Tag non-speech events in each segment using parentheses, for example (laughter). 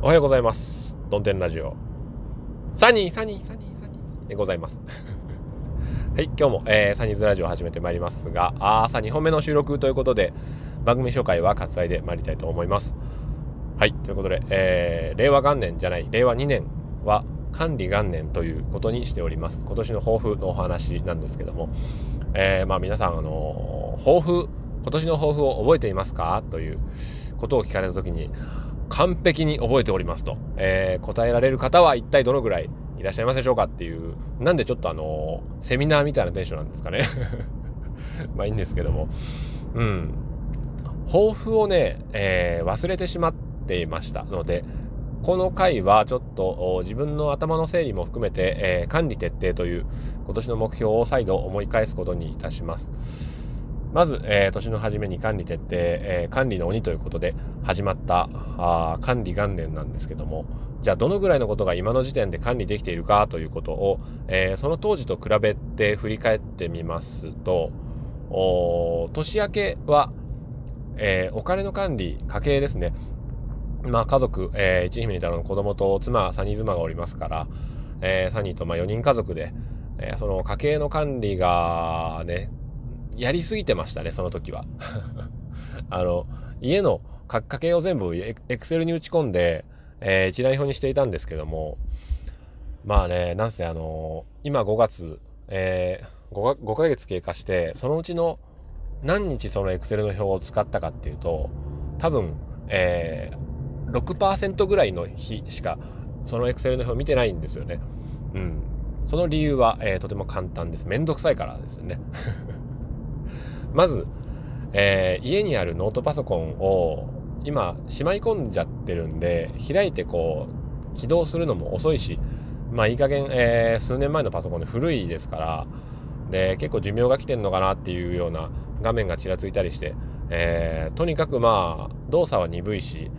おはようございます。ドンテンラジオ。サニー、サニー、サニー、サニーでございます。(laughs) はい、今日も、えー、サニーズラジオ始めてまいりますが、朝2本目の収録ということで、番組紹介は割愛で参りたいと思います。はい、ということで、えー、令和元年じゃない、令和2年は管理元年ということにしております。今年の抱負のお話なんですけども、えー、まあ皆さん、あの抱負、今年の抱負を覚えていますか？ということを聞かれた時に、完璧に覚えておりますと、えー、答えられる方は一体どのぐらいいらっしゃいますでしょうかっていう、なんでちょっとあの、セミナーみたいなテンションなんですかね。(laughs) まあいいんですけども。うん。抱負をね、えー、忘れてしまっていましたので、この回はちょっと自分の頭の整理も含めて、えー、管理徹底という今年の目標を再度思い返すことにいたします。まず、えー、年の初めに管理徹底、えー、管理の鬼ということで始まったあ管理元年なんですけども、じゃあどのぐらいのことが今の時点で管理できているかということを、えー、その当時と比べて振り返ってみますと、お年明けは、えお金の管理、家計ですね。まあ家族、えー、一姫二太郎の子供と妻、サニー妻がおりますから、えー、サニーとまあ4人家族で、えー、その家計の管理がね、やりすぎてましたね、その時は。(laughs) あの、家の家計を全部エクセルに打ち込んで、えー、一覧表にしていたんですけども、まあね、なんせあの今5月、えー、5, 5ヶ月経過して、そのうちの何日そのエクセルの表を使ったかっていうと、多分、えー、6%ぐらいの日しか、そのエクセルの表見てないんですよね。うん。その理由は、えー、とても簡単です。めんどくさいからですよね。まず、えー、家にあるノートパソコンを今しまい込んじゃってるんで開いてこう起動するのも遅いしまあいい加減、えー、数年前のパソコンで古いですからで結構寿命が来てんのかなっていうような画面がちらついたりして、えー、とにかくまあ動作は鈍いし、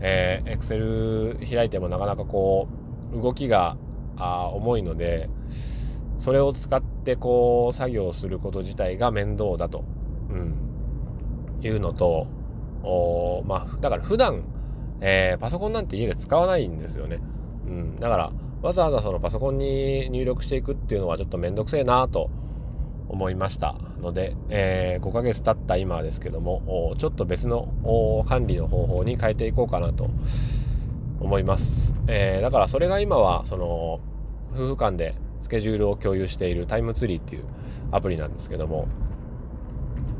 えー、Excel 開いてもなかなかこう動きがあ重いのでそれを使ってこう作業すること自体が面倒だと。うん、いうのと、おまあ、だから普段、えー、パソコンなんて家で使わないんですよね。うん、だから、わざわざそのパソコンに入力していくっていうのはちょっとめんどくせえなと思いましたので、えー、5ヶ月経った今ですけども、ちょっと別の管理の方法に変えていこうかなと思います。えー、だからそれが今は、その、夫婦間でスケジュールを共有しているタイムツリーっていうアプリなんですけども、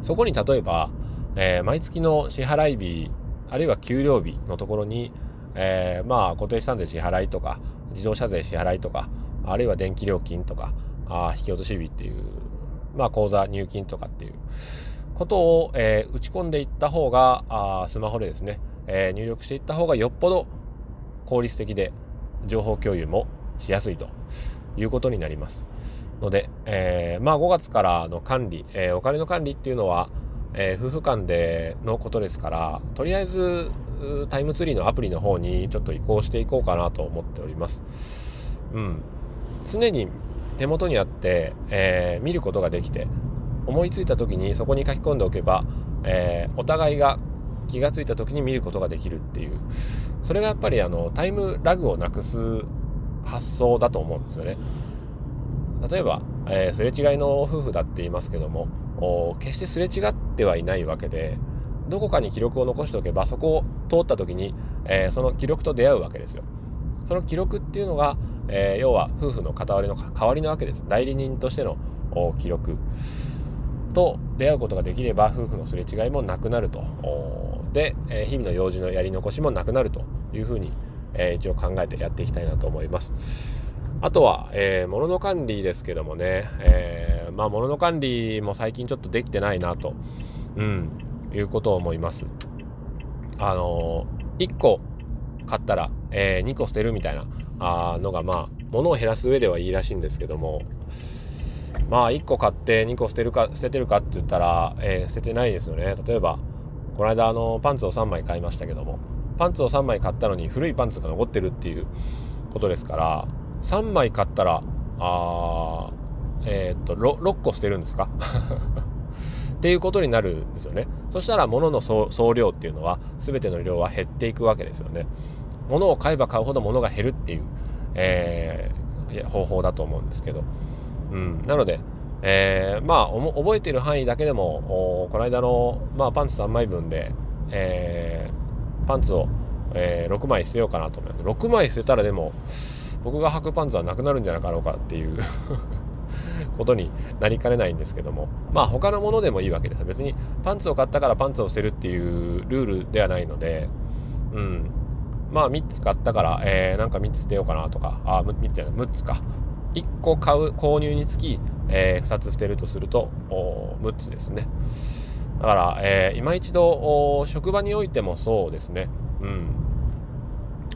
そこに例えば、えー、毎月の支払い日、あるいは給料日のところに、えー、まあ固定資産税支払いとか、自動車税支払いとか、あるいは電気料金とか、あ引き落とし日っていう、まあ口座入金とかっていうことを、えー、打ち込んでいった方が、あスマホでですね、えー、入力していった方がよっぽど効率的で情報共有もしやすいということになります。ので、えー、まあ5月からの管理、えー、お金の管理っていうのは、えー、夫婦間でのことですから、とりあえずタイムツリーのアプリの方にちょっと移行していこうかなと思っております。うん。常に手元にあって、えー、見ることができて、思いついた時にそこに書き込んでおけば、えー、お互いが気がついた時に見ることができるっていう、それがやっぱりあのタイムラグをなくす発想だと思うんですよね。例えば、えー、すれ違いの夫婦だって言いますけども決してすれ違ってはいないわけでどこかに記録を残しておけばそこを通った時に、えー、その記録と出会うわけですよ。その記録っていうのが、えー、要は夫婦の片割りの代わりなわけです。代理人としての記録と出会うことができれば夫婦のすれ違いもなくなると。で、えー、日々の用事のやり残しもなくなるというふうに、えー、一応考えてやっていきたいなと思います。あとは、えー、物の管理ですけどもね、えー、まあ、物の管理も最近ちょっとできてないなと、うん、いうことを思います。あのー、1個買ったら、えー、2個捨てるみたいなあのが、まあ、物を減らす上ではいいらしいんですけども、まあ、1個買って2個捨てるか、捨ててるかって言ったら、えー、捨ててないですよね。例えば、この間、あの、パンツを3枚買いましたけども、パンツを3枚買ったのに古いパンツが残ってるっていうことですから、3枚買ったら、あえー、っと6、6個捨てるんですか？(laughs) っていうことになるんですよね。そしたら物の総量っていうのは、全ての量は減っていくわけですよね。物を買えば買うほど物が減るっていう、えー、方法だと思うんですけど、うん、なので、えー、まあ覚えている範囲だけでもこの間の、まあ、パンツ3枚分で、えー、パンツを、えー、6枚捨てようかなと思います6枚捨てたらでも僕が履くパンツはなくなるんじゃなかろうかっていう (laughs) ことになりかねないんですけども。まあ他のものでもいいわけです。別にパンツを買ったからパンツを捨てるっていうルールではないので。うん。まあ3つ買ったから、えー、なんか3つ捨てようかなとか。あ3つじゃない。6つか。1個買う購入につき、えー、2つ捨てるとすると6つですね。だから、えー、今一度職場においてもそうですね。うん。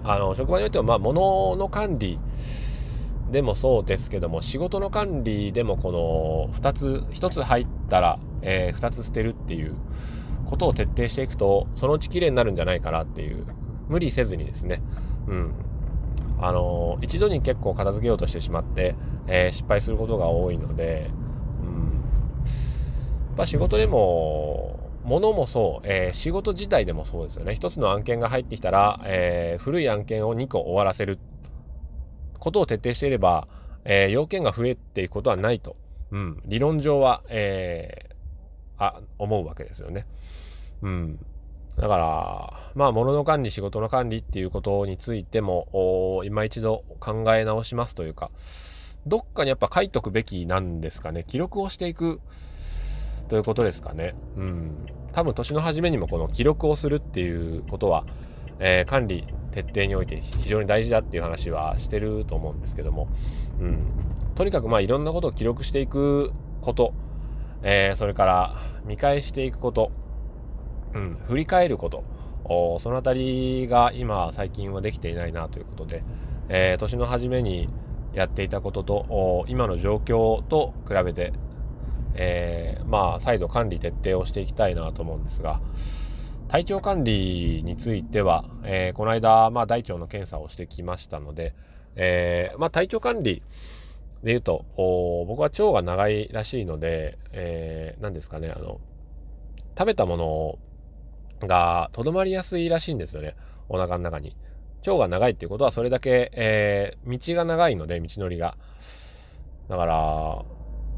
あの職場においてはまあ物の管理でもそうですけども仕事の管理でもこの2つ1つ入ったら、えー、2つ捨てるっていうことを徹底していくとそのうち綺麗になるんじゃないかなっていう。無理せずにですね。うん。あの一度に結構片付けようとしてしまって、えー、失敗することが多いので、うん、やっぱ仕事でも物もそう、えー、仕事自体でもそうですよね一つの案件が入ってきたら、えー、古い案件を2個終わらせることを徹底していれば、え要件が増えていくことはないと、うん、理論上は、えあ思うわけですよね。うんだから、まあ、物の管理、仕事の管理っていうことについても、今一度考え直しますというか、どっかにやっぱ書いとくべきなんですかね。記録をしていくということですかね。うん。多分年の初めにもこの記録をするっていうことは、えー、管理徹底において非常に大事だっていう話はしてると思うんですけども、うん。とにかくまあいろんなことを記録していくこと、えー、それから見返していくこと、うん、振り返ることその辺りが今最近はできていないなということで、えー、年の初めにやっていたことと今の状況と比べて、えー、まあ再度管理徹底をしていきたいなと思うんですが体調管理については、えー、この間、まあ、大腸の検査をしてきましたので、えーまあ、体調管理で言うと僕は腸が長いらしいので、えー、何ですかねあの食べたものがとどまりやすいらしいんですよね。お腹の中に。腸が長いっていうことはそれだけ、えー、道が長いので、道のりが。だから、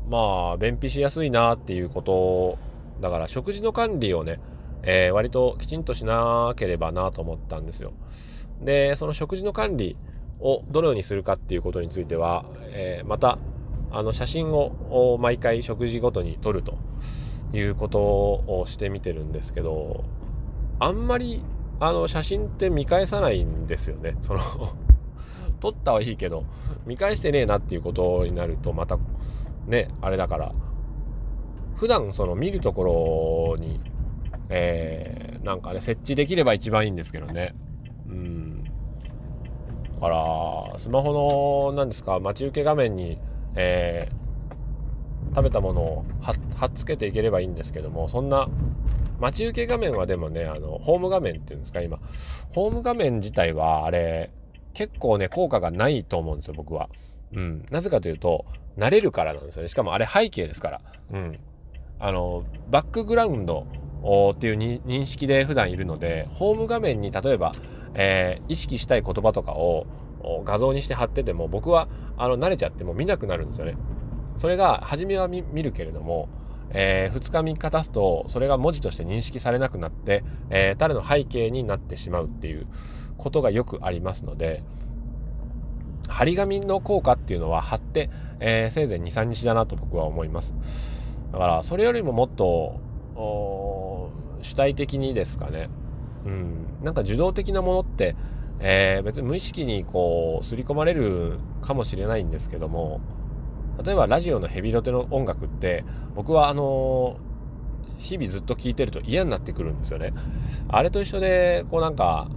まあ、便秘しやすいなっていうことだから食事の管理をね、えー、割ときちんとしなければなと思ったんですよ。で、その食事の管理をどのようにするかっていうことについては、えー、また、あの写真を毎回食事ごとに撮るということをしてみてるんですけど、あんまりあの写真って見返さないんですよね。その撮ったはいいけど見返してねえなっていうことになるとまたねあれだから普段その見るところに、えー、なんかね設置できれば一番いいんですけどね。うんだからスマホの何ですか待ち受け画面に、えー、食べたものを貼っつけていければいいんですけどもそんな待ち受け画面はでもね、あの、ホーム画面っていうんですか、今。ホーム画面自体は、あれ、結構ね、効果がないと思うんですよ、僕は。うん。なぜかというと、慣れるからなんですよね。しかもあれ背景ですから。うん。あの、バックグラウンドっていう認識で普段いるので、ホーム画面に例えば、えー、意識したい言葉とかを画像にして貼ってても、僕は、あの、慣れちゃっても見なくなるんですよね。それが、初めは見るけれども、えー、2日3日経つとそれが文字として認識されなくなって、えー、誰の背景になってしまうっていうことがよくありますので張り紙の効果っていうのは貼って、えー、せいぜい23日だなと僕は思います。だからそれよりももっと主体的にですかね。うん。なんか受動的なものって、えー、別に無意識にこう刷り込まれるかもしれないんですけども例えばラジオのヘビロテの音楽って僕はあの日々ずっと聴いてると嫌になってくるんですよね。あれと一緒でこうなんか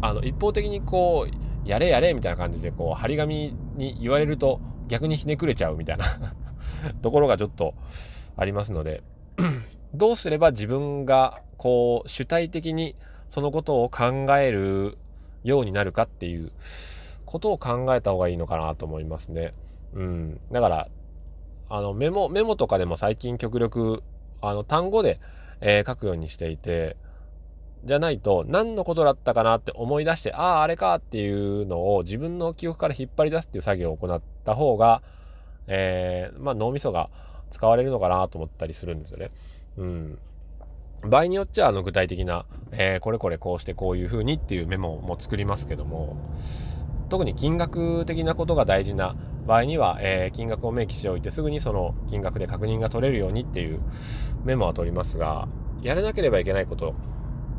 あの一方的にこうやれやれみたいな感じでこう張り紙に言われると逆にひねくれちゃうみたいな (laughs) ところがちょっとありますので (clears throat) どうすれば自分がこう主体的にそのことを考えるようになるかっていうことを考えた方がいいのかなと思いますね。うん。だから、あの、メモ、メモとかでも最近極力、あの、単語で、えー、書くようにしていて、じゃないと何のことだったかなって思い出してあああれかっていうのを自分の記憶から引っ張り出すっていう作業を行った方が、えー、まあ、脳みそが使われるのかなと思ったりするんですよね。うん、場合によっちゃあの具体的な、えー、これこれこうしてこういうふうにっていうメモも作りますけども特に金額的なことが大事な場合には、えー、金額を明記しておいてすぐにその金額で確認が取れるようにっていうメモは取りますがやらなければいけないこと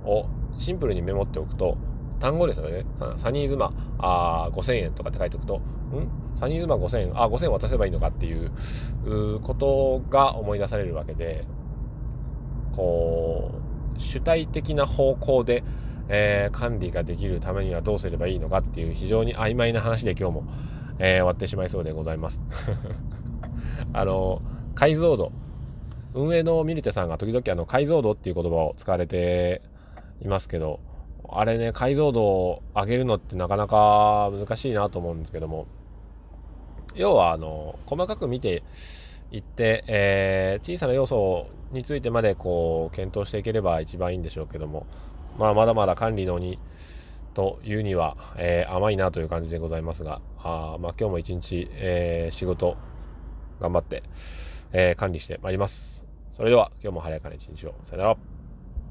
をシンプルにメモっておくと単語ですよね。サニーズマあ5000円とかって書いておくとん？サニーズマ5000円？あ5000円渡せばいいのかっていうことが思い出されるわけでこう主体的な方向で、えー、管理ができるためにはどうすればいいのかっていう非常に曖昧な話で今日も、えー、終わってしまいそうでございます。(laughs) あの解像度。運営のミルテさんが時々あの解像度っていう言葉を使われていますけどあれね解像度を上げるのってなかなか難しいなと思うんですけども要はあの細かく見ていって、えー、小さな要素についてまでこう検討していければ一番いいんでしょうけども、まあ、まだまだ管理のにというには、えー、甘いなという感じでございますがあまあ、今日も一日、えー、仕事頑張って、えー、管理してまいります。それでは今日も晴れやかな一日を。さよなら。